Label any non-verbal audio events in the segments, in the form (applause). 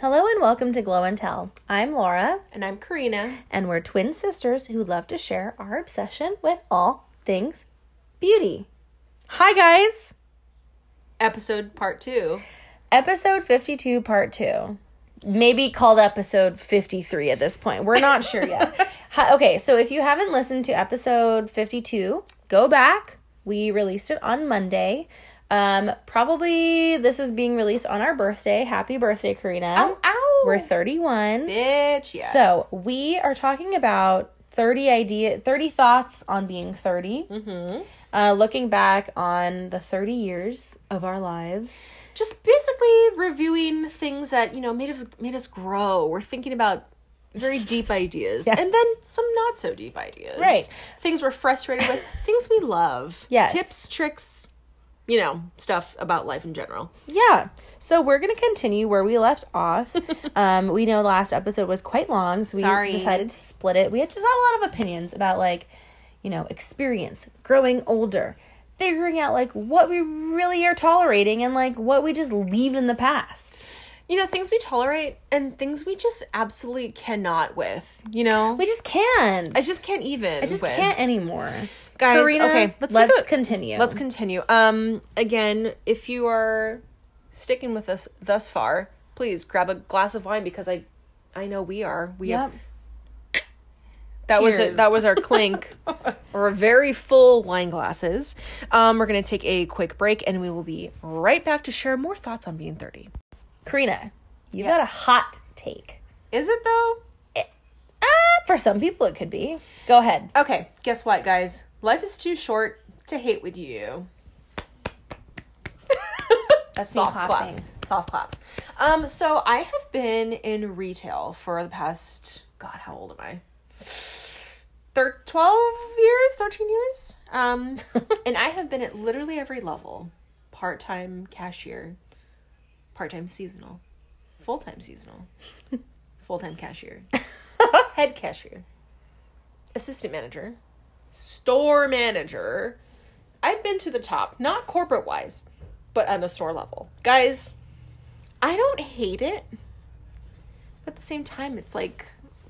Hello and welcome to Glow and Tell. I'm Laura, And I'm Karina. and we're twin sisters who love to share our obsession with all things beauty. Hi, guys! Episode part two. Episode 52, part two. Maybe called episode 53 at this point. We're not sure yet. (laughs) Okay, so if you haven't listened to episode 52, go back. We released it on Monday. Um, probably this is being released on our birthday. Happy birthday, Karina. Ow, ow. We're 31. Bitch, yes. So we are talking about 30 idea 30 thoughts on being 30. Mm-hmm. Uh, looking back on the 30 years of our lives. just basically reviewing things that, you know, made us made us grow. We're thinking about very deep ideas. Yes. And then some not so deep ideas. Right. Things we're frustrated with, (laughs) things we love. Yes. Tips, tricks, you know, stuff about life in general. Yeah. So we're going to continue where we left off. (laughs) um, we know the last episode was quite long, so we Sorry. decided to split it. We had just had a lot of opinions about like, you know, experience, growing older, figuring out like what we really are tolerating and like what we just leave in the past. You know, things we tolerate and things we just absolutely cannot with, you know? We just can't. I just can't even. I just with. can't anymore. Guys, Karina, okay, let's, let's a- continue. Let's continue. Um, again, if you are sticking with us thus far, please grab a glass of wine because I, I know we are. We have Yep. that was Cheers. it. That was our clink, (laughs) or very full wine glasses. Um, we're gonna take a quick break and we will be right back to share more thoughts on being thirty. Karina, you Yes. got a hot take. Is it though? Ah, for some people it could be. Go ahead. Okay, guess what, guys? Life is too short to hate with you. (laughs) That's soft claps soft claps um so i have been in retail for the past god how old am i Thir- 12 years 13 years um (laughs) and i have been at literally every level part-time cashier part-time seasonal full-time seasonal (laughs) full-time cashier (laughs) head cashier assistant manager store manager I've been to the top, not corporate wise, but on a store level. Guys, I don't hate it. But at the same time, it's like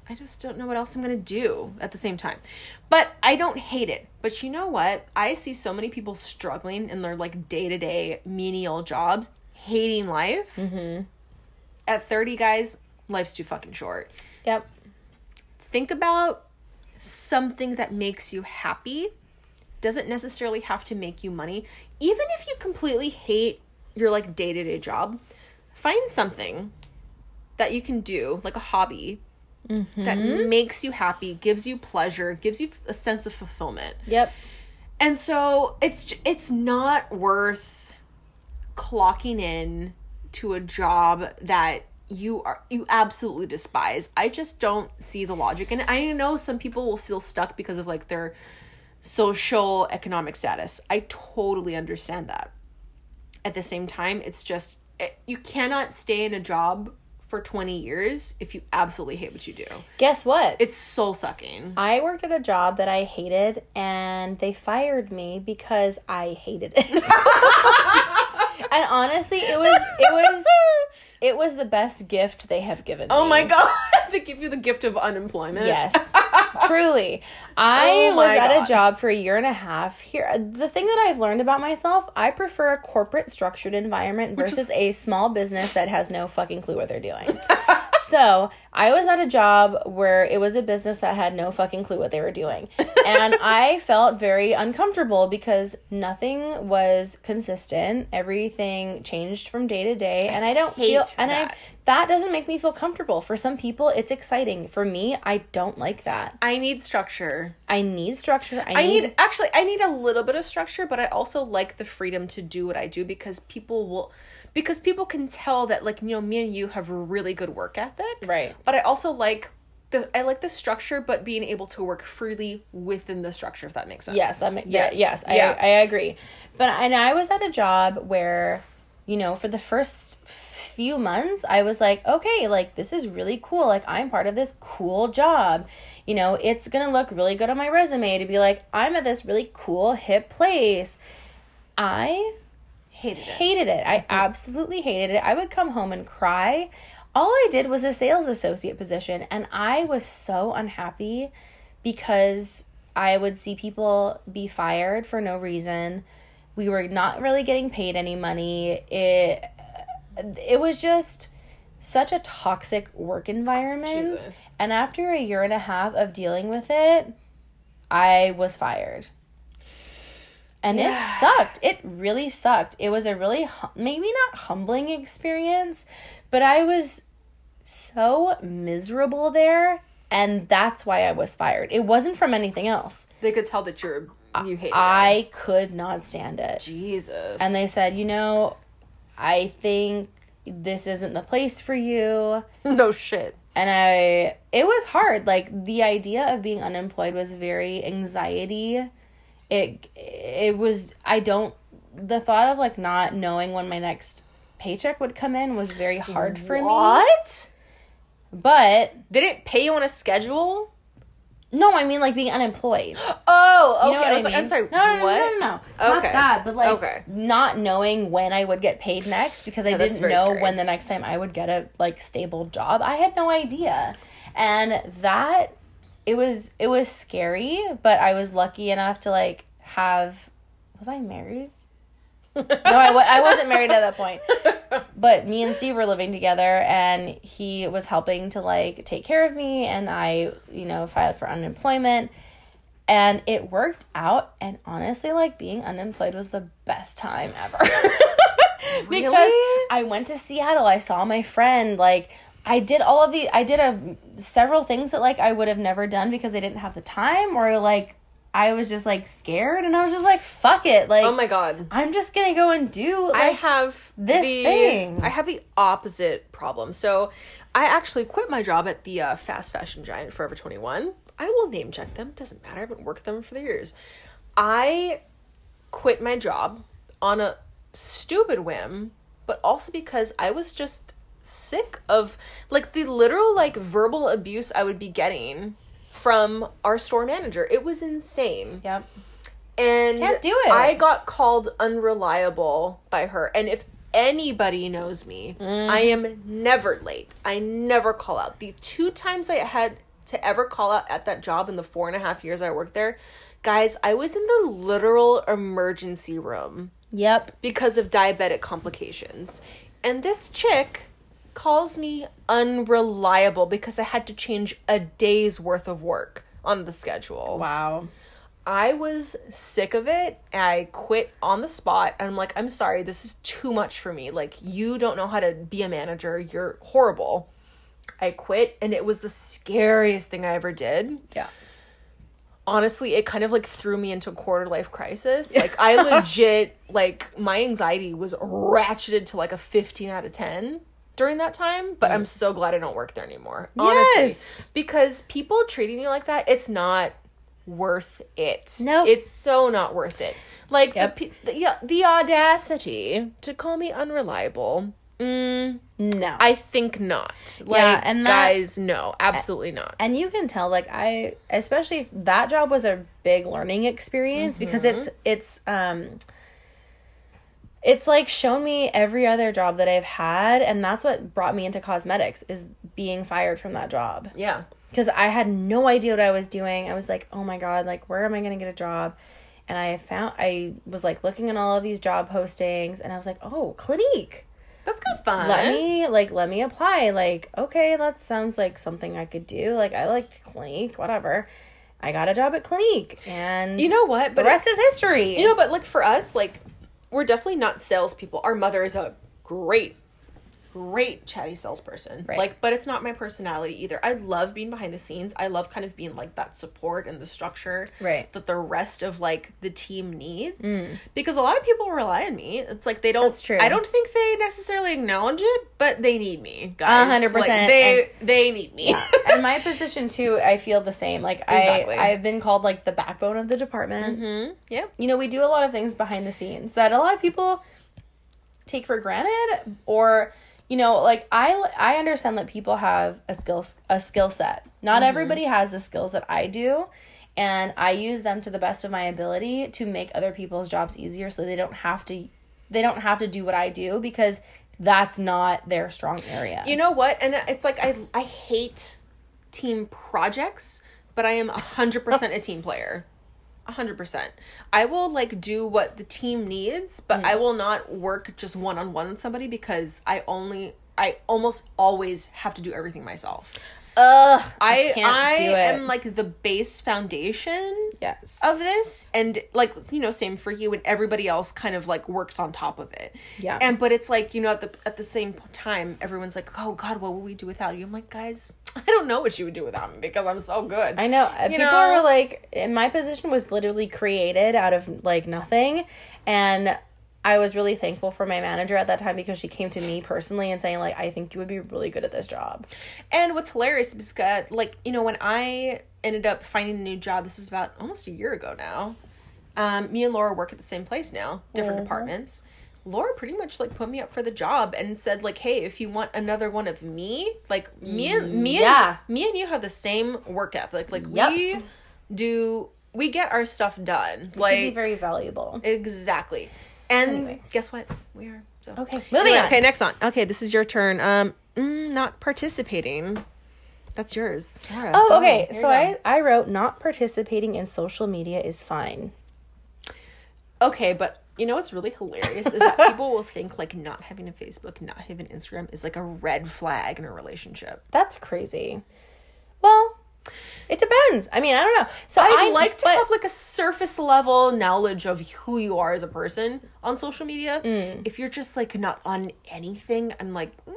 I just don't know what else I'm going to do at the same time. But I don't hate it. But you know what? I see so many people struggling in their like day-to-day menial jobs, hating life. Mm-hmm. At 30, guys, life's too fucking short Yep. think about something that makes you happy doesn't necessarily have to make you money even if you completely hate your like day-to-day job find something that you can do like a hobby that makes you happy gives you pleasure gives you a sense of fulfillment Yep. and so it's it's not worth clocking in to a job that you are you absolutely despise. I just don't see the logic And. I know some people will feel stuck because of like their social economic status. I totally understand that. At the same time, it's just it, you cannot stay in a job for 20 years if you absolutely hate what you do. Guess what? It's soul sucking. I worked at a job that I hated and they fired me because I hated it. (laughs) and honestly, it was it was (laughs) it was the best gift they have given me. Oh my god, (laughs) they give you the gift of unemployment. Yes. (laughs) Truly. I Oh was at God. a job for a year and a half. Here the thing that I've learned about myself, I prefer a corporate structured environment versus a small business that has no fucking clue what they're doing. (laughs) so, I was at a job where it was a business that had no fucking clue what they were doing. (laughs) And I felt very uncomfortable because nothing was consistent. Everything changed from day to day and I don't hate feel and I that. that doesn't make me feel comfortable. For some people, it's exciting. For me, I don't like that. I need structure. I need structure. I, I need, need actually I need a little bit of structure, but I also like the freedom to do what I do because people will because people can tell that like you know me and you have really good work ethic. Right. But I also like the I like the structure but being able to work freely within the structure if that makes sense. Yes, that ma- yes, yes, I, yeah. I agree. But and I was at a job where, you know, for the first few months, I was like, okay, like this is really cool. Like I'm part of this cool job. You know, it's going to look really good on my resume to be like, I'm at this really cool, hip place. I Hated it. hated it. I mm-hmm. absolutely hated it. I would come home and cry. All I did was a sales associate position, and I was so unhappy because I would see people be fired for no reason. We were not really getting paid any money. It it was just such a toxic work environment. Jesus. And after a year and a half of dealing with it, I was fired. And Yeah. it sucked. It really sucked. It was a really, hu- maybe not humbling experience, but I was so miserable there. And that's why I was fired. It wasn't from anything else. They could tell that you're you hate I could not stand it. Jesus. And they said, you know, I think this isn't the place for you. (laughs) no shit. And I, it was hard. Like the idea of being unemployed was very anxiety. It, it was, I don't, the thought of like not knowing when my next paycheck would come in was very hard for me. What? But They didn't pay you on a schedule? no, I mean like being unemployed. (gasps) Oh, okay. You know what I I, was mean? like, I'm sorry. No, no, no, what? no, no, no. Not Okay. that, but like Okay. not knowing when I would get paid next (sighs) because I that's didn't know scary. when the next time I would get a like stable job. I had no idea. And that it was it was scary, but I was lucky enough to like have was I married? no, I w- I wasn't married at that point. But me and Steve were living together, and he was helping to like take care of me, and I, you know, filed for unemployment, and it worked out. And honestly, like being unemployed was the best time ever. (laughs) because Really? I went to Seattle, I saw my friend, like. I did all of the I did a several things that like I would have never done because I didn't have the time or like I was just like scared and I was just like fuck it like Oh my god. I'm just gonna go and do. Like, I have this the, thing. I have the opposite problem. So, I actually quit my job at the uh, fast fashion giant Forever 21. I will name check them. Doesn't matter. I haven't worked them for the years. I quit my job on a stupid whim, but also because I was just sick of like the literal like verbal abuse I would be getting from our store manager. It was insane Yep. and Can't do it. I got called unreliable by her. And if anybody knows me, Mm. I am never late. I never call out. The two times I had to ever call out at that job in the four and a half years I worked there, guys, I was in the literal emergency room Yep. because of diabetic complications. And this chick calls me unreliable because I had to change a day's worth of work on the schedule. Wow. I was sick of it. I quit on the spot. And I'm like, I'm sorry, this is too much for me. Like, you don't know how to be a manager. You're horrible. I quit, and it was the scariest thing I ever did. Yeah. Honestly, it kind of like threw me into a quarter life crisis. Like, I (laughs) legit, like, my anxiety was ratcheted to like a 15 out of 10 during that time. But I'm so glad I don't work there anymore. Honestly. Yes. Because people treating you like that, it's not worth it. Nope. It's so not worth it. Like Yep. the, the the audacity to call me unreliable. Mm, No. I think not. Like Yeah, and that- guys, no, absolutely not. and you can tell like I especially if that job was a big learning experience because it's it's um it's like shown me every other job that I've had and that's what brought me into cosmetics is being fired from that job. Yeah. because I had no idea what I was doing. I was like, oh my god, like where am I gonna get a job? And I found I was like looking at all of these job postings, and I was like, oh, Clinique. That's kind of fun. Let me like let me apply. Like okay, that sounds like something I could do. Like I like Clinique, whatever. I got a job at Clinique, and You know what? the But rest is history. You know, but like for us, like we're definitely not salespeople. Our mother is a great, great chatty salesperson. Right. Like, but it's not my personality either. I love being behind the scenes. I love kind of being like that support and the structure Right. that the rest of like the team needs. Because a lot of people rely on me. It's like they don't. Mm. That's true. I don't think they necessarily acknowledge it, but they need me, guys. hundred Like, percent. they they need me. and my (laughs) position too, I feel the same. Like Exactly. I, I've been called like the backbone of the department. hmm Yeah. you know, we do a lot of things behind the scenes that a lot of people take for granted or you know, like I I understand that people have a skill a skill set Not mm-hmm. everybody has the skills that I do, and I use them to the best of my ability to make other people's jobs easier so they don't have to they don't have to do what I do because that's not their strong area. You know what? And it's like I I hate team projects, but I am 100% a team player. 100%. I will like do what the team needs, but I mm. will not work just one-on-one with somebody because I only I almost always have to do everything myself. Ugh, I can't I do it. am like the base foundation yes. of this and like you know same for you and everybody else kind of like works on top of it Yeah. and but it's like you know at the at the same time everyone's like oh god what will we do without you i'm like guys (laughs) i don't know what you would do without me because i'm so good I know. You People know? were like, in my position was literally created out of like nothing. And I was really thankful for my manager at that time because she came to me personally and saying, like, I think you would be really good at this job. and what's hilarious is because like you know when i ended up finding a new job this is about almost a year ago now um, me and laura work at the same place now different departments Laura pretty much like put me up for the job and said like, "Hey, if you want another one of me, like me and me Yeah. and me and you have the same work ethic. Like Yep. we do, we get our stuff done. Be Like very valuable. exactly. And Anyway. guess what? We are so Okay, moving on. Okay, next on. Okay, this is your turn. Um, mm, not participating. That's yours. Laura, Oh, okay. So I, I wrote, not participating in social media is fine. okay, but you know what's really hilarious is that people will think like not having a Facebook, not having Instagram is like a red flag in a relationship. That's crazy. Well, it depends. I mean, I don't know. So I'd I like to but- have like a surface level knowledge of who you are as a person on social media. Mm. If you're just like not on anything, I'm like, mm,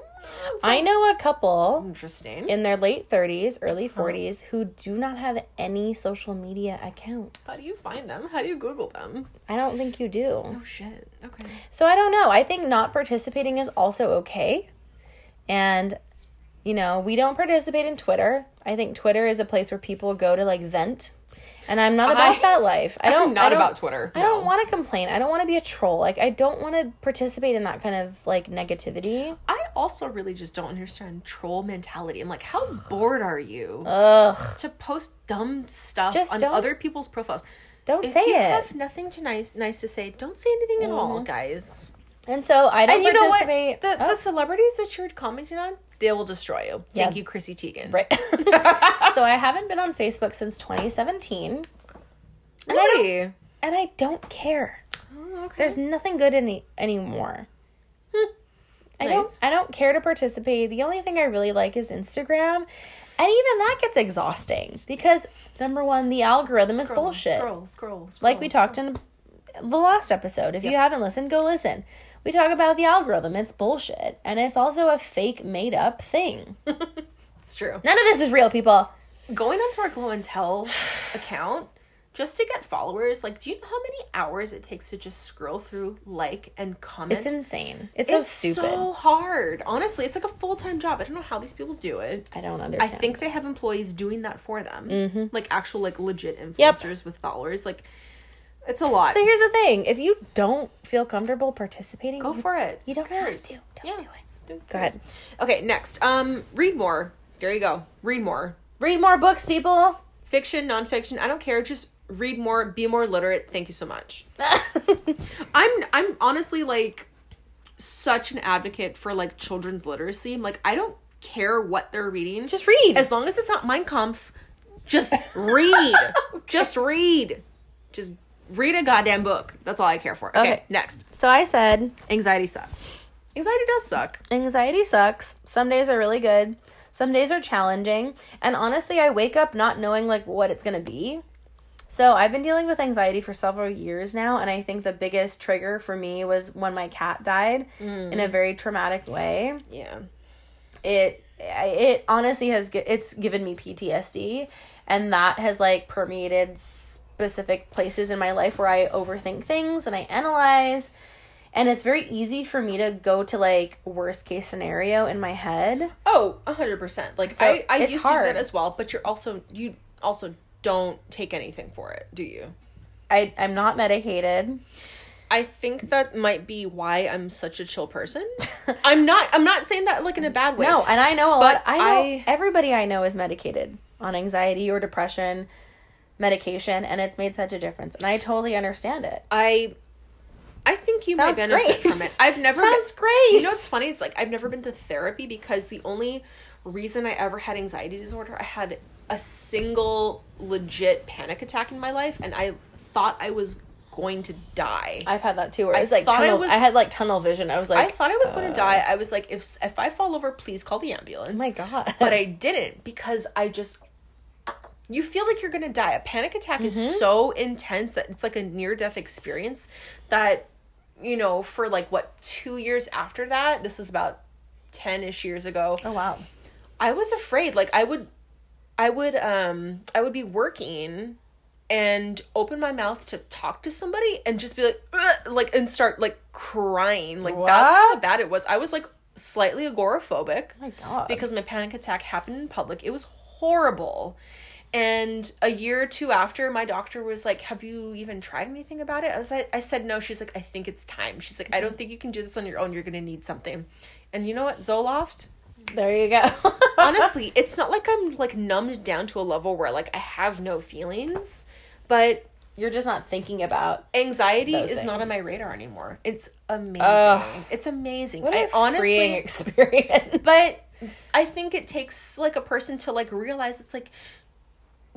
I know a couple interesting. in their late 30s, early 40s who do not have any social media accounts. How do you find them? How do you Google them? I don't think you do. Oh shit. Okay. So I don't know. I think not participating is also okay. And you know, we don't participate in Twitter. I think Twitter is a place where people go to like vent. And I'm not about I- that life. I (laughs) don't I'm not I don't- about Twitter, I don't want to complain. I don't want to be a troll. Like I don't want to participate in that kind of like negativity. I also really just don't understand troll mentality. I'm like, how bored are you Ugh. to post dumb stuff Just on other people's profiles? Don't If say you it. Mm-hmm. have nothing to nice nice to say, don't say anything at all, guys. And so I don't And you know what? participate. The, Oh, the celebrities that you're commenting on, they will destroy you. Yeah. Thank you, Chrissy Teigen. right. (laughs) so I haven't been on Facebook since 2017. And I don't- Really? and I don't care. Oh, okay. There's nothing good any anymore. Hmm. I Nice. don't I don't care to participate. The only thing I really like is Instagram. And even that gets exhausting because number one, the algorithm is bullshit. Scroll, scroll, scroll. like we talked in the last episode. If you haven't listened, go listen. We talk about the algorithm. It's bullshit. And it's also a fake made up thing. (laughs) It's true. None of this is real, people. Going onto our Glow and Tell account just to get followers, like, do you know how many hours it takes to just scroll through, like, and comment? It's insane. It's so It's stupid. so hard. Honestly, it's like a full time job. I don't know how these people do it. I don't understand. I think they have employees doing that for them, mm-hmm. like actual, like legit Yep. influencers with followers. Like, it's a lot. So here's the thing: if you don't feel comfortable participating, Go you, for it. you don't have to. Don't Yeah. do it. Who Go ahead. Okay, next. Um, read more. There you go. Read more. Read more books, people. Fiction, nonfiction. I don't care. Just read more. Be more literate. Thank you so much. (laughs) I'm I'm honestly like such an advocate for like children's literacy. I'm like I don't care what they're reading. Just read. as long as it's not Mein Kampf. Just read. (laughs) just read. Just read a goddamn book. That's all I care for. Okay, Okay. next. so I said, Anxiety sucks. Anxiety does suck. anxiety sucks. Some days are really good. Some days are challenging. And honestly, I wake up not knowing like what it's going to be. So I've been dealing with anxiety for several years now, and I think the biggest trigger for me was when my cat died in a mm. very traumatic way. Yeah. it it honestly has it's given me PTSD and that has like permeated specific places in my life where I overthink things and I analyze and it's very easy for me to go to like worst case scenario in my head. Oh, a hundred percent. Like So, I, I used to do that as well, but you're also you also don't take anything for it, do you? I I'm not medicated. I think that might be why I'm such a chill person. (laughs) I'm not I'm not saying that like in a bad way. No, and I know a lot I know I- everybody I know is medicated. on anxiety or depression medication and it's made such a difference. And I totally understand it. I I think you Sounds might benefit great. from it. I've never Sounds been, great. You know what's funny? It's like I've never been to therapy because the only reason I ever had anxiety disorder, I had a single legit panic attack in my life and I thought I was going to die. I've had that too. Where I was like thought I tunnel, I, had like tunnel vision. I was like, I thought I was going uh, to die. I was like if if I fall over, please call the ambulance. Oh my god. but I didn't because I just you feel like you're gonna die. A panic attack Mm-hmm. is so intense that it's like a near death experience that you know for like what two years after that this is about 10 ish years ago oh wow. i was afraid like i would i would um i would be working and open my mouth to talk to somebody and just be like like and start like crying like that's how bad it was i was like slightly agoraphobic Oh my god. because my panic attack happened in public. It was horrible. And a year or two after, my doctor was like, Have you even tried anything about it? I was like, I said no. She's like, I think it's time. She's like, I don't mm-hmm. think you can do this on your own. You're gonna need something. And you know what? Zoloft? there you go. (laughs) Honestly, it's not like I'm like numbed down to a level where like I have no feelings, but you're just not thinking about anxiety is not on my radar anymore. It's amazing. It's amazing. what I a honestly freeing (laughs) experience. but I think it takes like a person to like realize it's like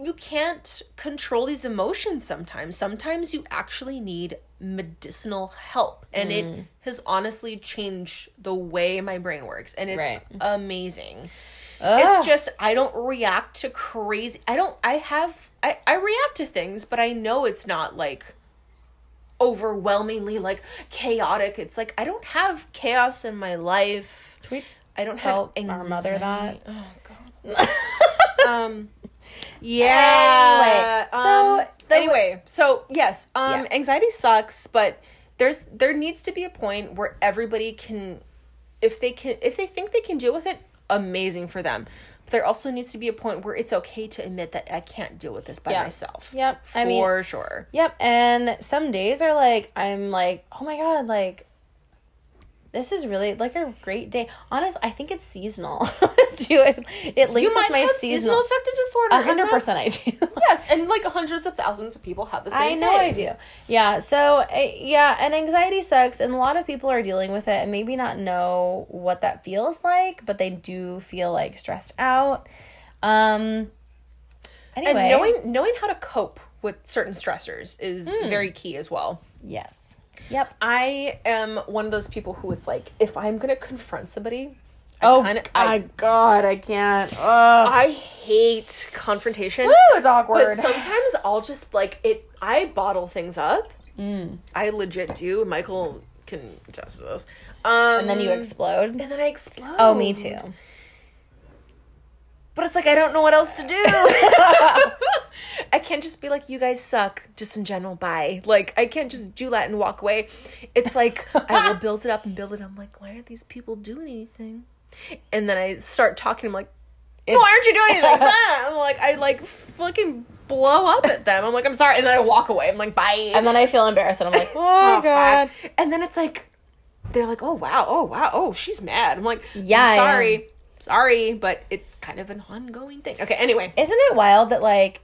you can't control these emotions sometimes. Sometimes you actually need medicinal help. And Mm. it has honestly changed the way my brain works. And it's Right. amazing. Ugh. It's just I don't react to crazy I don't I have I, I react to things, but I know it's not like overwhelmingly like chaotic. It's like I don't have chaos in my life. Can we I don't tell have our mother that? Oh god. (laughs) um yeah. Anyway, so um, anyway, so yes, um Yes. anxiety sucks, but there's there needs to be a point where everybody can if they can if they think they can deal with it, amazing for them. But there also needs to be a point where it's okay to admit that I can't deal with this by Yeah. myself. Yep. For I mean, sure. Yep, and some days are like I'm like, oh my god, like this is really like a great day. Honest, I think it's seasonal. (laughs) too. It, it links You might with my have seasonal. seasonal affective disorder. A hundred percent, I do. (laughs) Yes, and like hundreds of thousands of people have the same. I know thing. I do. Yeah. So yeah, and anxiety sucks, and a lot of people are dealing with it, and maybe not know what that feels like, but they do feel like stressed out. Um. Anyway, And knowing knowing how to cope with certain stressors is Hmm. very key as well. yes. Yep. I am one of those people who it's like if I'm gonna confront somebody, Oh, kinda- my God, I can't. Ugh. I hate confrontation. Woo, it's awkward. But (laughs) sometimes I'll just like it. I bottle things up. Mm. I legit do. Michael can attest to this. Um, and then you explode. And then I explode. Oh, me too. But it's like I don't know what else to do. (laughs) (laughs) I can't just be like, you guys suck, just in general, bye. Like, I can't just do that and walk away. It's like, I will (laughs) build it up and build it. I'm like, why aren't these people doing anything? And then I start talking, I'm like, why aren't you doing anything? I'm like, I like fucking blow up at them. I'm like, I'm sorry. And then I walk away. I'm like, bye. And then I feel embarrassed, and I'm like, oh, oh, fuck. God. And then it's like, they're like, oh wow, oh wow, oh she's mad. I'm like, Yeah, I sorry, sorry, but it's kind of an ongoing thing. Okay, anyway, Isn't it wild that like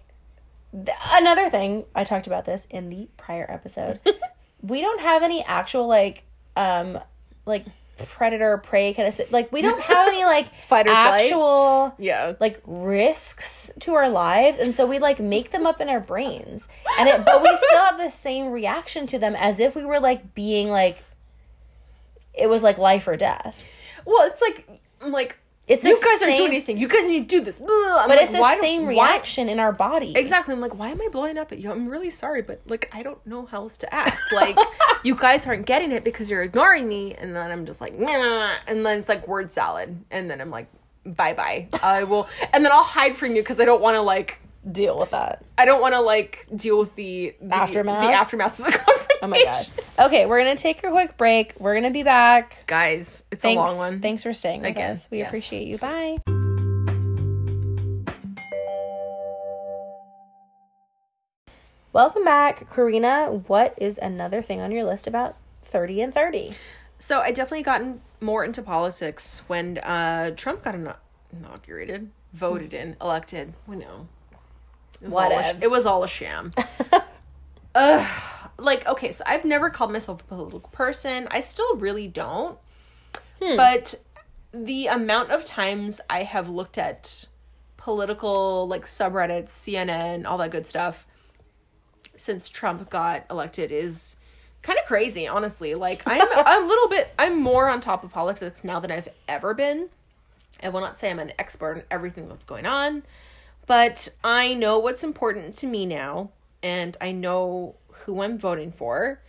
th- another thing I talked about this in the prior episode. (laughs) we don't have any actual like um like predator prey kind of like we don't have any like (laughs) Fight or flight? actual yeah, like risks to our lives and so we like make them up in our brains and it but we still have the same reaction to them as if we were like being like it was like life or death well, it's like like, it's you guys aren't doing anything. You guys need to do this. But like, it's the why do- same why- reaction in our body Exactly. I'm like, why am I blowing up at you? I'm really sorry, but like, I don't know how else to act. Like, (laughs) you guys aren't getting it because you're ignoring me, and then I'm just like, nah, and then it's like word salad, and then I'm like, bye bye. I will, and then I'll hide from you because I don't want to like, deal with that I don't want to like deal with the, the Aftermath? the aftermath of the (laughs) confrontation. Oh my god. Okay, we're gonna take a quick break. We're gonna be back. guys, it's Thanks. a long one. Thanks for staying with Again, us. We yes. appreciate you. Bye. Welcome back, Karina. What is another thing on your list about 30 and 30? So I definitely gotten more into politics when uh, Trump got ina- inaugurated. voted in, elected. We know. It was, all a, it was all a sham. (laughs) Ugh. Like, okay, so I've never called myself a political person. I still really don't. Hmm. But the amount of times I have looked at political, like, subreddits, CNN, all that good stuff, since Trump got elected is kind of crazy, honestly. Like, I'm (laughs) a little bit, I'm more on top of politics now than I've ever been. I will not say I'm an expert on everything that's going on, but I know what's important to me now, and I know who I'm voting for.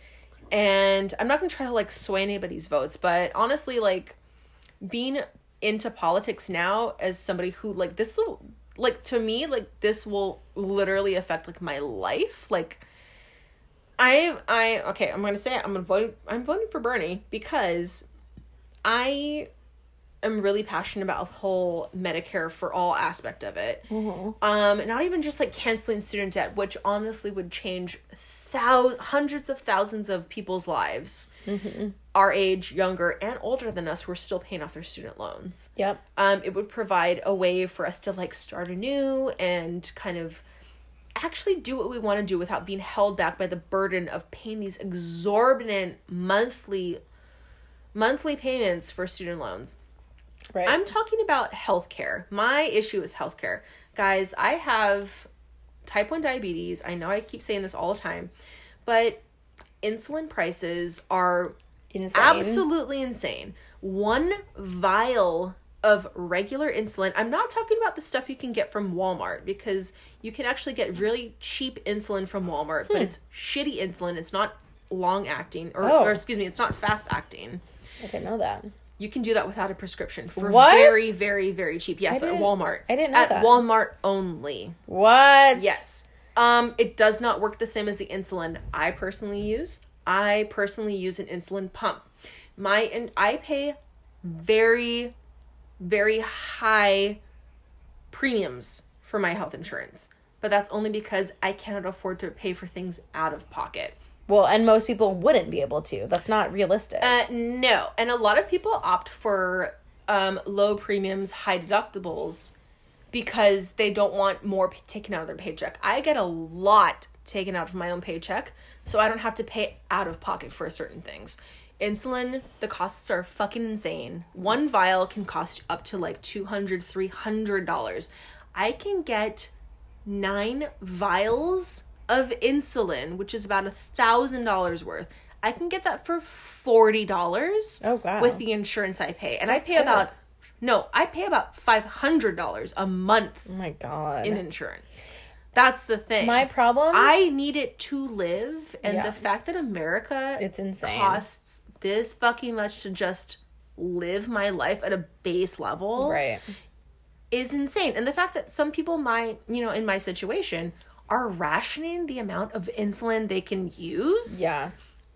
And I'm not going to try to like sway anybody's votes, but honestly, like being into politics now as somebody who like this will like to me like this will literally affect like my life. Like i i okay i'm gonna say it, i'm gonna vote i'm voting for bernie because i am really passionate about the whole medicare for all aspect of it. Um not even just like canceling student debt which honestly would change thousands hundreds of thousands of people's lives our age younger and older than us who are still paying off their student loans Yep. um, it would provide a way for us to like start anew and kind of actually do what we want to do without being held back by the burden of paying these exorbitant monthly monthly payments for student loans. Right. I'm talking about healthcare. My issue is healthcare. Guys, I have type 1 diabetes. I know I keep saying this all the time, but insulin prices are insane. absolutely insane. One vial of regular insulin. I'm not talking about the stuff you can get from Walmart because you can actually get really cheap insulin from Walmart, but hmm. it's shitty insulin. It's not long acting or, Oh. or excuse me, it's not fast acting. I didn't know that. You can do that without a prescription for What? very, very, very cheap. Yes, at Walmart. I didn't know at that. Walmart only. What? Yes. Um, it does not work the same as the insulin I personally use. I personally use an insulin pump. My and I pay very, very high premiums for my health insurance, but that's only because I cannot afford to pay for things out of pocket. Well, and most people wouldn't be able to. That's not realistic. Uh, no, and a lot of people opt for um, low premiums, high deductibles because they don't want more taken out of their paycheck. I get a lot taken out of my own paycheck, so I don't have to pay out of pocket for certain things. Insulin, the costs are fucking insane. One vial can cost up to like $200, $300. I can get nine vials of insulin, which is about a thousand dollars worth. I can get that for forty dollars. Oh, wow. With the insurance I pay, and I pay good. about no, I pay about five hundred dollars a month oh my god. in insurance. That's the thing. my problem. I need it to live, and Yeah. the fact that America It's insane. costs this fucking much to just live my life at a base level right. is insane. And the fact that some people might, you know, in my situation, are rationing the amount of insulin they can use. Yeah.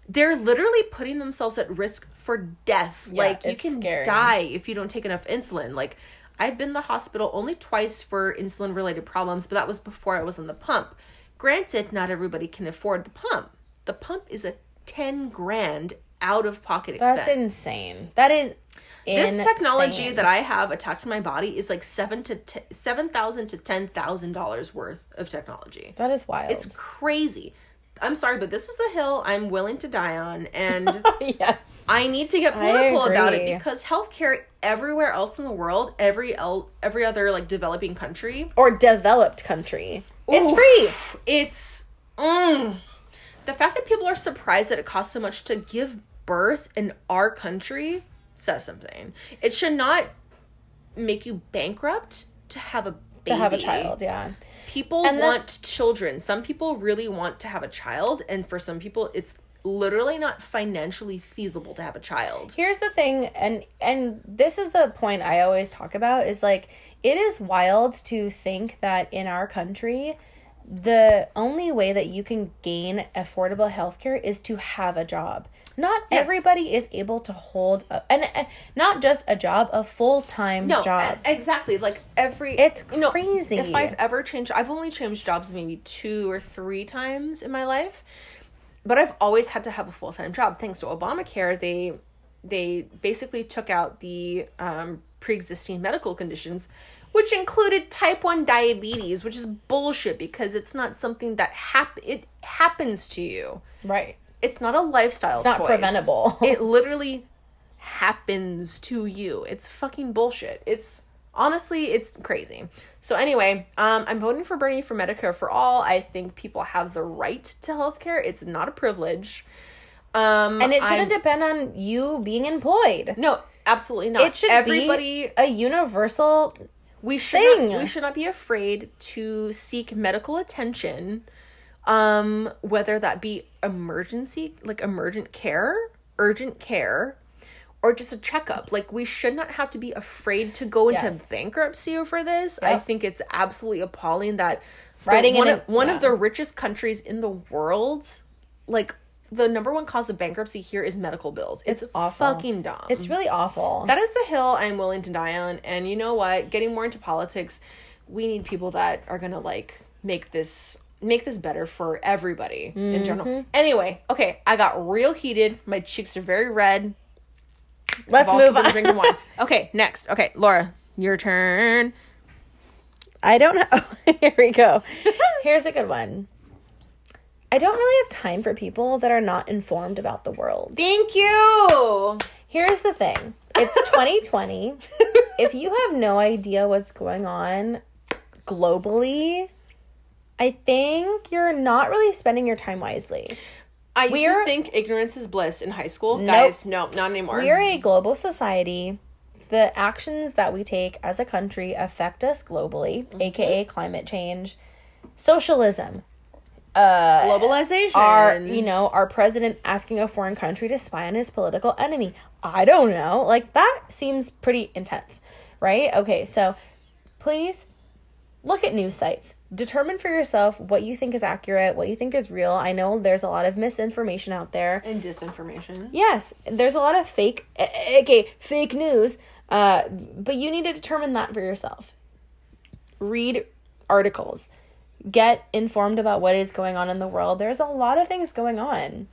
They're literally putting themselves at risk for death. Yeah, like you can scary. die if you don't take enough insulin. Like I've been to the hospital only twice for insulin related problems, but that was before I was on the pump. Granted, not everybody can afford the pump. The pump is a 10 grand out of pocket expense. That's insane. That is This technology that I have attached to my body is like seven to t- seven thousand to ten thousand dollars worth of technology. that is wild. It's crazy. I'm sorry, but this is a hill I'm willing to die on, and (laughs) yes. I need to get political about it because healthcare everywhere else in the world, every el- every other like developing country, or developed country. It's free. it's mm, the fact that people are surprised that it costs so much to give birth in our country says something. It should not make you bankrupt to have a baby. To have a child, yeah. People And want children. Some people really want to have a child, and for some people, it's literally not financially feasible to have a child. Here's the thing, and and this is the point I always talk about is like it is wild to think that in our country the only way that you can gain affordable healthcare is to have a job. Not Yes. everybody is able to hold a, and, and not just a job, a full-time No, job. exactly. Like every It's you know, crazy. If I've ever changed, I've only changed jobs maybe two or three times in my life, but I've always had to have a full time job. Thanks to Obamacare, they they basically took out the um, pre existing medical conditions, which included type 1 diabetes, which is bullshit because it's not something that hap- it happens to you. Right. It's not a lifestyle choice. It's not choice. preventable. (laughs) it literally happens to you. It's fucking bullshit. It's honestly it's crazy. So anyway, um I'm voting for Bernie for Medicare for all. I think people have the right to health care It's not a privilege. Um And it I'm- shouldn't depend on you being employed. No, absolutely not. It should everybody be a universal we should thing. not, we should not be afraid to seek medical attention um whether that be emergency like emergent care urgent care or just a checkup like we should not have to be afraid to go into Yes. bankruptcy over this i think it's absolutely appalling that Writing one, in of, a- one yeah. of the richest countries in the world like the number one cause of bankruptcy here is medical bills it's, awful. fucking dumb It's really awful. that is the hill I'm willing to die on. And you know what? Getting more into politics, we need people that are gonna like make this make this better for everybody in general. Mm-hmm. Anyway, okay, I got real heated. My cheeks are very red. Let's move on. drinking wine. (laughs) Okay, next. Okay, Laura, your turn. I don't know. (laughs) Here we go. (laughs) Here's a good one. I don't really have time for people that are not informed about the world. Thank you. Here's the thing it's 2020. if you have no idea what's going on globally, I think you're not really spending your time wisely. I used We're- to think ignorance is bliss in high school. Nope. Guys, no, not anymore. We are a global society. The actions that we take as a country affect us globally, mm-hmm. aka climate change, socialism, uh, Globalization. our you know our president asking a foreign country to spy on his political enemy i don't know like that seems pretty intense right okay so please look at news sites determine for yourself what you think is accurate what you think is real. I know there's a lot of misinformation out there. And disinformation. yes there's a lot of fake eh, eh, okay fake news uh but you need to determine that for yourself. Read articles. Get informed about what is going on in the world. There's a lot of things going on.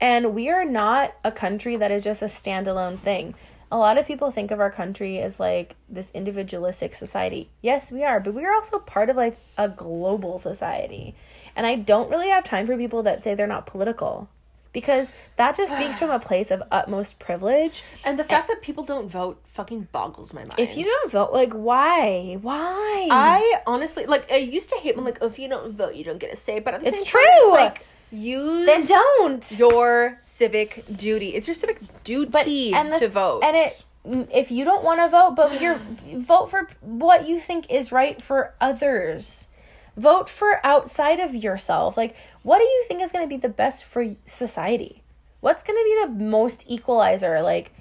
And we are not a country that is just a standalone thing a lot of people think of our country as like this individualistic society. Yes we are but we are also part of like a global society. And i don't really have time for people that say they're not political because that just speaks from a (sighs) place of utmost privilege. And the fact that people don't vote fucking boggles my mind. if you don't vote like why? Why? I honestly like I used to hate when like oh, if you don't vote you don't get a say, but at the It's same true. time it's like use then don't your civic duty. It's your civic duty and the- to vote. And it if you don't want to vote, but you're (sighs) vote for what you think is right for others. Vote for outside of yourself. Like what do you think is going to be the best for society? What's going to be the most equalizer like,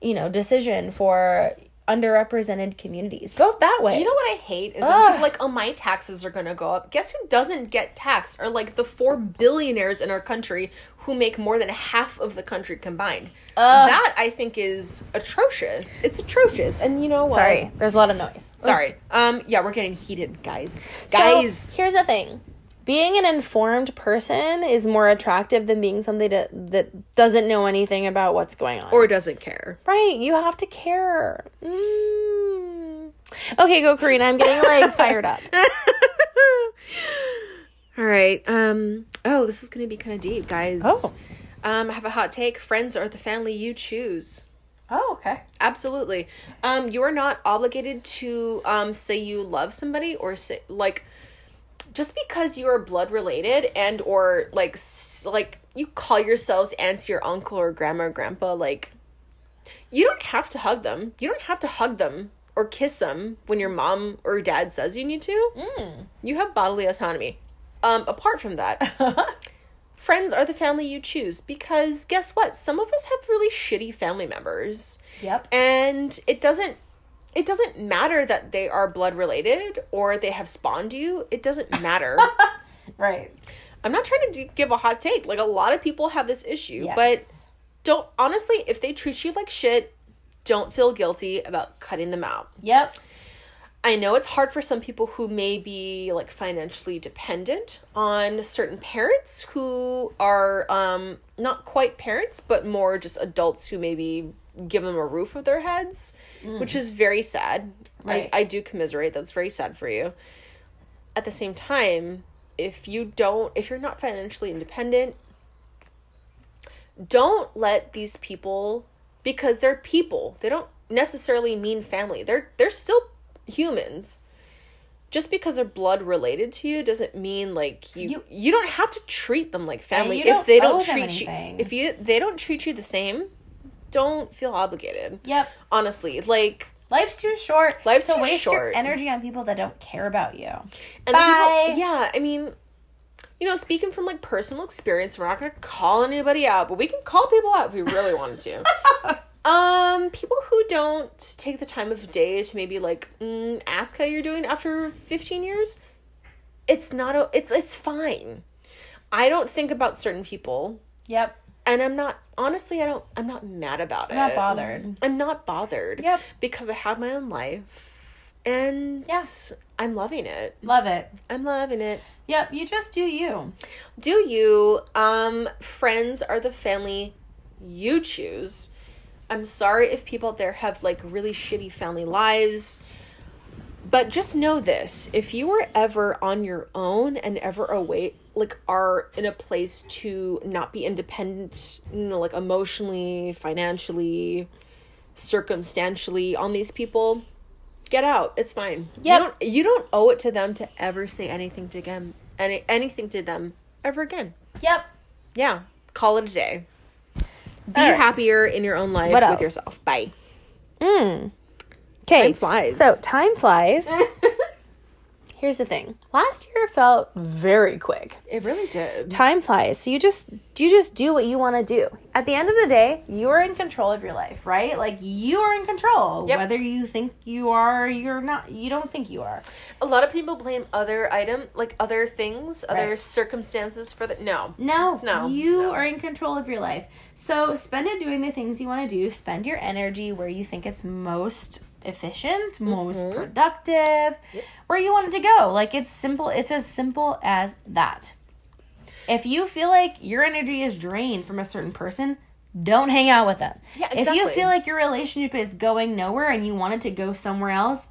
you know, decision for underrepresented communities? Vote that way. you know what I hate is Ugh. people like, oh, my taxes are gonna go up. Guess who doesn't get taxed? Are like the four billionaires in our country who make more than half of the country combined. That I think is atrocious. It's atrocious. And you know what? Sorry, there's a lot of noise. Sorry. Um. Yeah, we're getting heated, guys. So, Guys. here's the thing. Being an informed person is more attractive than being somebody that, that doesn't know anything about what's going on. or doesn't care. right, you have to care. Mm. Okay, go Karina. I'm getting like (laughs) fired up. (laughs) All right. Um. Oh, this is gonna be kind of deep, guys. Oh. Um. I have a hot take. Friends are the family you choose. Oh, okay. Absolutely. Um. You are not obligated to um say you love somebody or say like just because you are blood related and or like like you call yourselves auntie or uncle or grandma or grandpa like you don't have to hug them. You don't have to hug them or kiss them when your mom or dad says you need to. You have bodily autonomy. Um, apart from that, (laughs) friends are the family you choose because guess what? Some of us have really shitty family members. Yep. And it doesn't it doesn't matter that they are blood related or they have spawned you. It doesn't (laughs) matter. Right. I'm not trying to give a hot take. Like a lot of people have this issue, Yes. but don't honestly, if they treat you like shit, don't feel guilty about cutting them out. Yep. I know it's hard for some people who may be like financially dependent on certain parents who are um not quite parents but more just adults who maybe give them a roof over their heads, which is very sad. Right. I, I do commiserate. That's very sad for you. At the same time, if you don't, if you're not financially independent, don't let these people because they're people. They don't necessarily mean family. They're they're still humans. Just because they're blood related to you doesn't mean like you you, You- don't have to treat them like family. if they don't treat you if you they don't treat you the same, don't feel obligated. Yep. Honestly, like Life's too short. Life's to too waste short. your energy on people that don't care about you. And Bye. People, yeah, I mean, you know, speaking from like personal experience, we're not gonna call anybody out, but we can call people out if we really wanted to. (laughs) um, people who don't take the time of day to maybe like mm, ask how you're doing after 15 years, it's not a, it's it's fine. I don't think about certain people, Yep. And I'm not honestly. I don't. I'm not mad about it. I'm not bothered. I'm not bothered. Yep. Because I have my own life, and Yeah. I'm loving it. Love it. I'm loving it. Yep. You just do you. Do you um friends are the family you choose? I'm sorry if people out there have like really shitty family lives. But just know this, if you were ever on your own and ever away like are in a place to not be independent, you know, like emotionally, financially, circumstantially on these people, get out. It's fine. Yep. You don't you don't owe it to them to ever say anything to them any anything to them ever again. Yep. Yeah. Call it a day. Be right. happier in your own life What with else? yourself. Bye. Mm. Okay. Time flies. So time flies. (laughs) Here's the thing. Last year felt very quick. It really did. Time flies. So you just you just do what you want to do. At the end of the day, you are in control of your life, right? Like you are in control. Yep. Whether you think you are, you're not. You don't think you are. A lot of people blame other item like other things, other Right. circumstances for the no. No, No, you no. are in control of your life. So spend it doing the things you want to do. Spend your energy where you think it's most efficient, most Mm-hmm. productive, where you want it to go. Like it's simple. It's as simple as that. If you feel like your energy is drained from a certain person, don't hang out with them. Yeah, exactly. If you feel like your relationship is going nowhere and you want it to go somewhere else,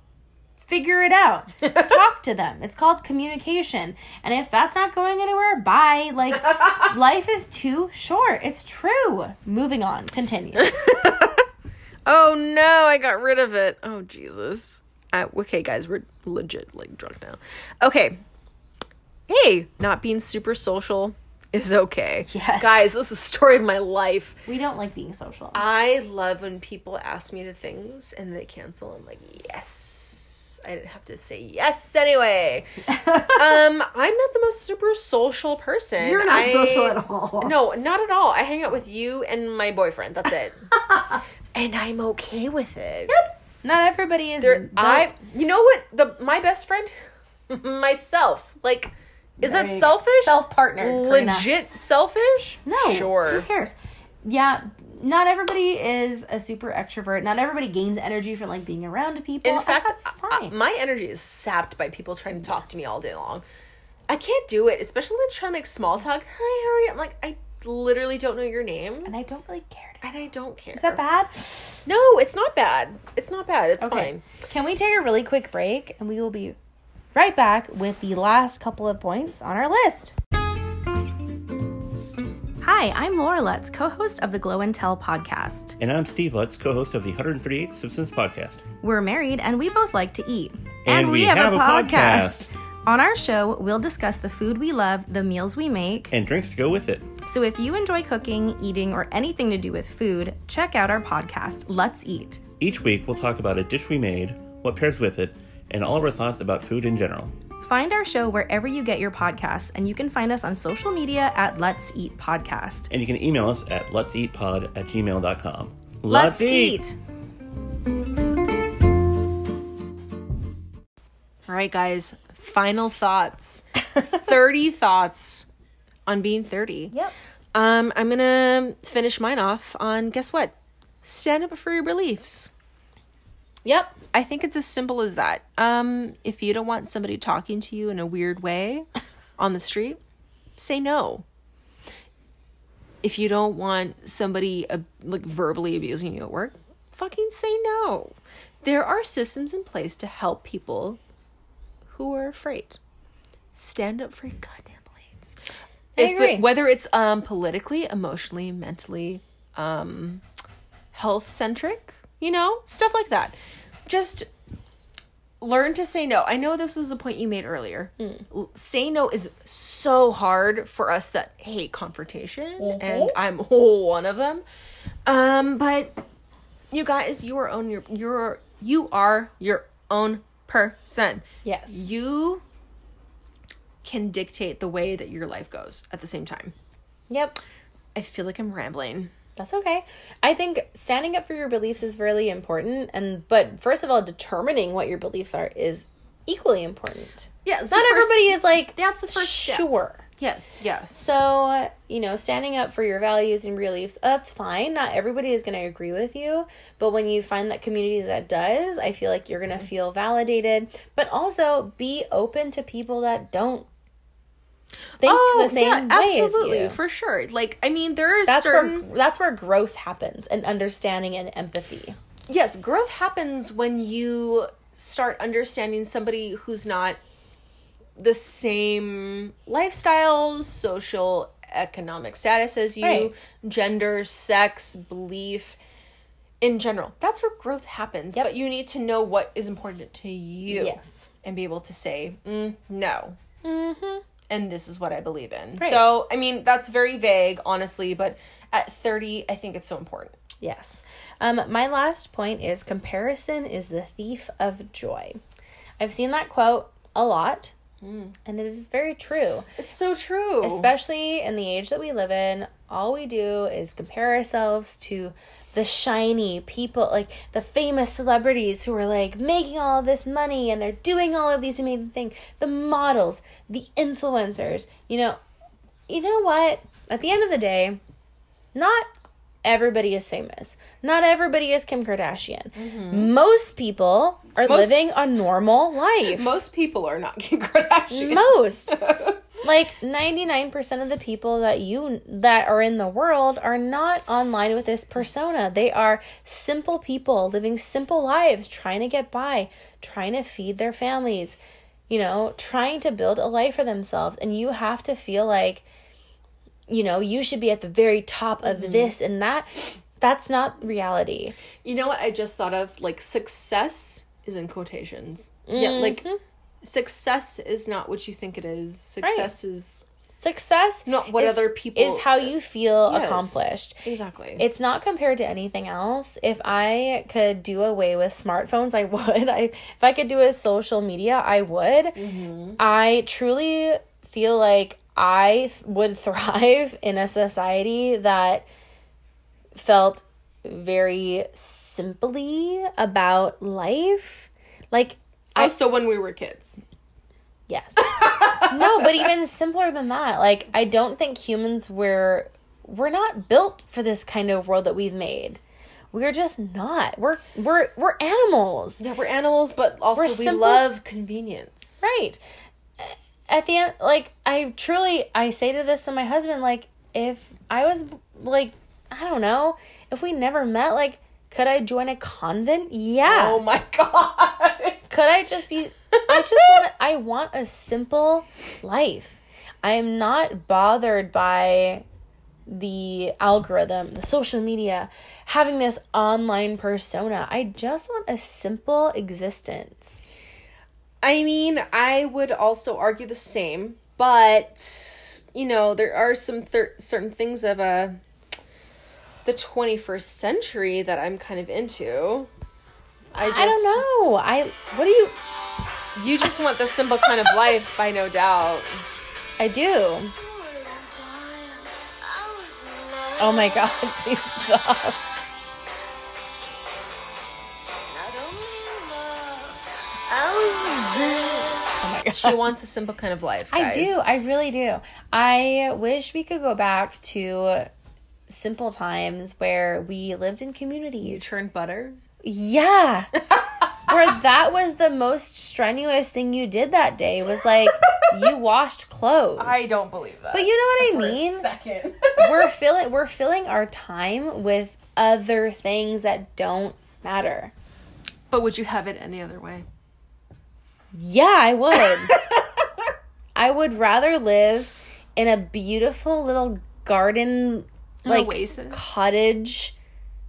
figure it out. (laughs) Talk to them. It's called communication. And if that's not going anywhere, bye. Like (laughs) life is too short. It's true. Moving on. Continue. (laughs) Oh no, I got rid of it. Oh Jesus. Uh, okay, guys, we're legit like drunk now. Okay. Hey, not being super social is okay. Yes. Guys, this is the story of my life. we don't like being social. I love when people ask me to things and they cancel. I'm like, yes. I didn't have to say yes anyway. (laughs) um, I'm not the most super social person. You're not I- social at all. No, not at all. I hang out with you and my boyfriend. That's it. (laughs) and I'm okay with it. Yep. Not everybody is. There, I, you know what? The my best friend, (laughs) myself. Like, is that selfish? Self-partnered. Karina. Legit selfish? No. Sure. Who cares? Yeah. Not everybody is a super extrovert. Not everybody gains energy from like being around people. In fact, that's I- fine. my energy is sapped by people trying to talk to me all day long. I can't do it, especially when trying to make small talk. Hi, how are you? I'm like, I literally don't know your name, and I don't really care. And I don't care. Is that bad? No, it's not bad. It's not bad. It's Okay. fine. Can we take a really quick break and we will be right back with the last couple of points on our list. Hi, I'm Laura Lutz, co host of the Glow and Tell podcast. And I'm Steve Lutz, co host of the 138th Simpsons podcast. We're married and we both like to eat. And we have a podcast. On our show, we'll discuss the food we love, the meals we make. And drinks to go with it. So if you enjoy cooking, eating, or anything to do with food, check out our podcast, Let's Eat. Each week, we'll talk about a dish we made, what pairs with it, and all of our thoughts about food in general. Find our show wherever you get your podcasts, and you can find us on social media at Let's Eat Podcast. And you can email us at let's eat pod at gmail.com. Let's eat. All right, guys. Final thoughts. (laughs) 30 thoughts on being 30. Yep. Um, I'm gonna finish mine off on guess what? Stand up for your beliefs. Yep. I think it's as simple as that. Um, if you don't want somebody talking to you in a weird way (laughs) on the street, say no. if you don't want somebody uh, like verbally abusing you at work, fucking say no. There are systems in place to help people who are afraid. Stand up for your goddamn beliefs. I If agree. it, whether it's um politically, emotionally, mentally, um health centric, you know, stuff like that. Just learn to say no. I know this is a point you made earlier. L- Say no is so hard for us that hate confrontation, and I'm (laughs) one of them. Um, but you guys, you are own your you're you are your own person. Yes. You can dictate the way that your life goes at the same time. Yep. I feel like I'm rambling. That's okay. I think standing up for your beliefs is really important and but first of all determining what your beliefs are is equally important. Yeah, Not first- everybody is like That's the first step. Yes, yes. So, you know, standing up for your values and beliefs, that's fine. Not everybody is going to agree with you, but when you find that community that does, I feel like you're going to mm-hmm. feel validated, but also be open to people that don't think oh, the same way absolutely, as you. for sure. Like, I mean, there are that's certain where that's where growth happens and understanding and empathy. yes, growth happens when you start understanding somebody who's not the same lifestyles, social, economic status as you, Right. gender, sex, belief in general. That's where growth happens. Yep. But you need to know what is important to you. Yes. And be able to say, mm, no. Mhm. and this is what I believe in. Right. So, I mean, that's very vague, honestly, but at 30, I think it's so important. Yes. Um, my last point is comparison is the thief of joy. I've seen that quote a lot, Mm. and it is very true. It's so true. Especially in the age that we live in, all we do is compare ourselves to the shiny people, like the famous celebrities who are like making all this money and they're doing all of these amazing things. The models, the influencers, you know, you know what? At the end of the day, not everybody is famous. Not everybody is Kim Kardashian. Most people are Mm-hmm. Most- living a normal life. Most people are not (laughs) Kim Kardashian. Most. (laughs) like 99% of the people that you that are in the world are not online with this persona. They are simple people living simple lives, trying to get by, trying to feed their families, you know, trying to build a life for themselves and you have to feel like you know, you should be at the very top of this and that. That's not reality. You know what I just thought of? Like, success is in quotations. Yeah, like, Mm-hmm. success is not what you think it is. Success is Success not what is- other people is how you feel Yes. accomplished. Exactly. It's not compared to anything else. If I could do away with smartphones, I (laughs) would. I if I could do with social media, I would. Mm-hmm. I truly feel like I th- would (laughs) thrive in a society that felt very simply about life. Like oh, so when we were kids. Yes. no, but even (laughs) simpler than that. Like I don't think humans were we're not built for this kind of world that we've made. We're just not. We're we're we're animals. Yeah, we're animals, but also We're we simple- love convenience. Right. At the end like I truly I say to this to my husband like if I was like I don't know, if we never met like could I join a convent? Yeah. Oh my (laughs) god. Could I just be I just want (laughs) I want a simple life. I'm not bothered by the algorithm, the social media, having this online persona. I just want a simple existence. I mean, I would also argue the same, but you know, there are some thir- certain things of a the 21st century that I'm kind of into. I just I don't know. I what do you You just want the simple kind of life by no doubt. I do. Oh my god, (laughs) please stop. Oh my god. She wants a simple kind of life. I do. I really do. I wish we could go back to simple times where we lived in communities. You communities. churn butter. yeah. (laughs) where that was the most strenuous thing you did that day was like you (laughs) washed clothes. I don't believe that. But you know For what I a mean? second. (laughs) we're filling we're filling our time with other things that don't matter. but would you have it any other way? Yeah, I would. (laughs) I would rather live in a beautiful little garden like oasis? cottage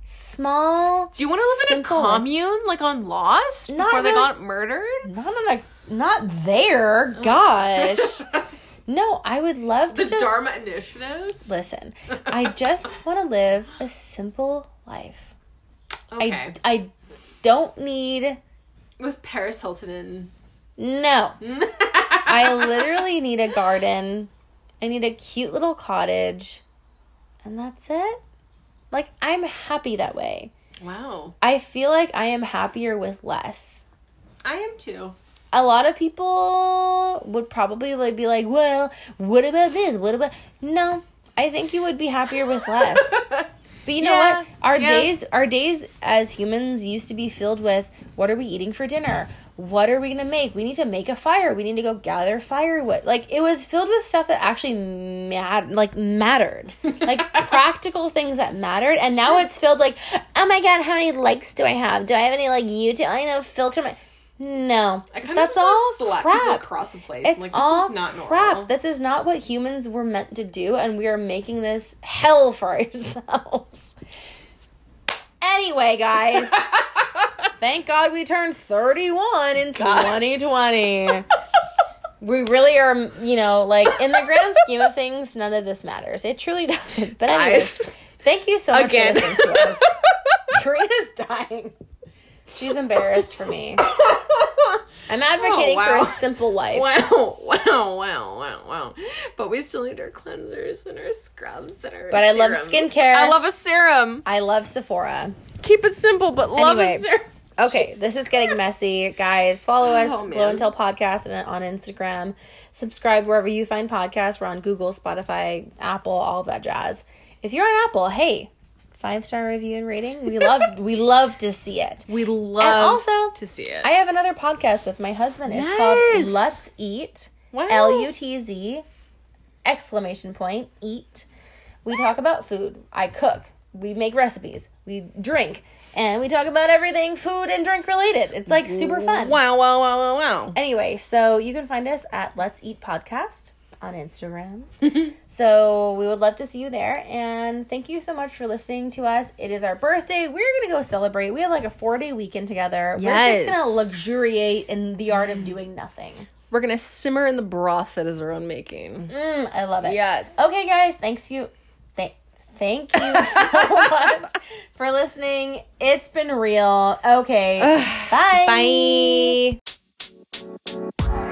small Do you want to live in a commune like on Lost Not before they got murdered? Not on a not there. Gosh. (laughs) no, I would love to The just Dharma Initiative. listen. (laughs) I just want to live a simple life. Okay. I I don't need With Paris Hilton and no. (laughs) I literally need a garden. I need a cute little cottage. And that's it. Like I'm happy that way. wow, I feel like I am happier with less. I am too. a lot of people would probably be like, "Well, what about this? What about?" No, I think you would be happier with less. (laughs) But you know Yeah, what? Our yeah. days, our days as humans used to be filled with what are we eating for dinner? What are we gonna make? We need to make a fire. We need to go gather firewood. Like it was filled with stuff that actually mat like mattered, like (laughs) practical things that mattered. And now it's filled like, oh my god, how many likes do I have? Do I have any like YouTube? I know filter my. No, I kind that's of all slap people crap. across the place. It's like this all is not normal. crap. This is not what humans were meant to do, and we are making this hell for (laughs) ourselves. Anyway, guys, (laughs) thank God we turned 31 in 2020. we really are, you know, like in the grand scheme of things, none of this matters. It truly doesn't. But anyways, Guys. thank you so much Again. for listening to us. (laughs) Karina's dying. She's embarrassed for me. I'm advocating Oh, for a simple life. Wow, wow, wow, wow, wow. But we still need our cleansers and our scrubs and our But I love skincare. I love a serum. I love Sephora. Keep it simple, but love Anyway. a serum. Okay, this is getting messy. Guys, follow us, Oh, Glow and Tell Podcast and on Instagram. Subscribe wherever you find podcasts. We're on Google, Spotify, Apple, all that jazz. If you're on Apple, hey, five star review and rating. We love (laughs) we love to see it. We love And also to see it. I have another podcast with my husband. It's Yes. called Let's Eat. Wow. L U T Z exclamation point eat. We talk about food. I cook. We make recipes. We drink. And we talk about everything food and drink related. It's like super fun. wow, wow, wow, wow, wow. Anyway, so you can find us at Let's Eat Podcast on Instagram. (laughs) so we would love to see you there. And thank you so much for listening to us. It is our birthday. We're going to go celebrate. We have like a four day weekend together. We're Yes. just going to luxuriate in the art of doing nothing. We're gonna simmer in the broth that is our own making. Mm, I love it. Yes. Okay, guys. Thanks you. Th- thank you (laughs) so much for listening. It's been real. Okay. (sighs) Bye. Bye.